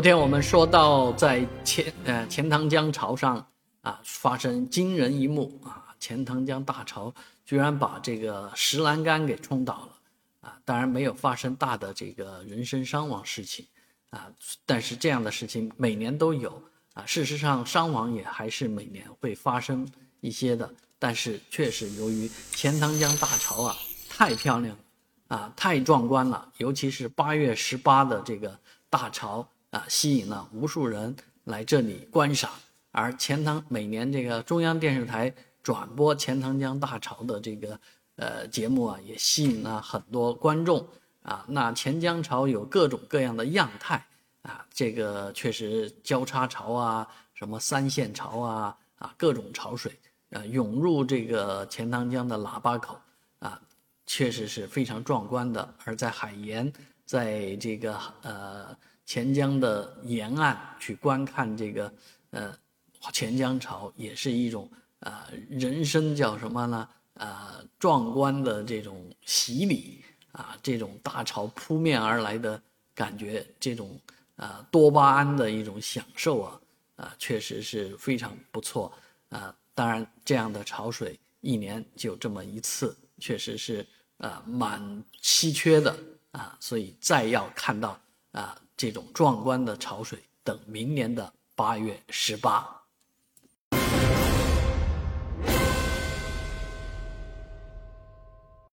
昨天我们说到，在钱呃钱塘江潮上啊，发生惊人一幕啊，钱塘江大潮居然把这个石栏杆给冲倒了啊，当然没有发生大的这个人身伤亡事情啊，但是这样的事情每年都有啊，事实上伤亡也还是每年会发生一些的，但是确实由于钱塘江大潮啊太漂亮啊太壮观了，尤其是八月十八的这个大潮。啊，吸引了无数人来这里观赏，而钱塘每年这个中央电视台转播钱塘江大潮的这个呃节目啊，也吸引了很多观众啊。那钱江潮有各种各样的样态啊，这个确实交叉潮啊，什么三线潮啊啊，各种潮水啊涌入这个钱塘江的喇叭口啊，确实是非常壮观的。而在海盐，在这个呃。钱江的沿岸去观看这个，呃，钱江潮也是一种啊，人生叫什么呢？啊，壮观的这种洗礼啊，这种大潮扑面而来的感觉，这种啊多巴胺的一种享受啊，啊，确实是非常不错啊。当然，这样的潮水一年就这么一次，确实是啊蛮稀缺的啊，所以再要看到啊。这种壮观的潮水，等明年的八月十八。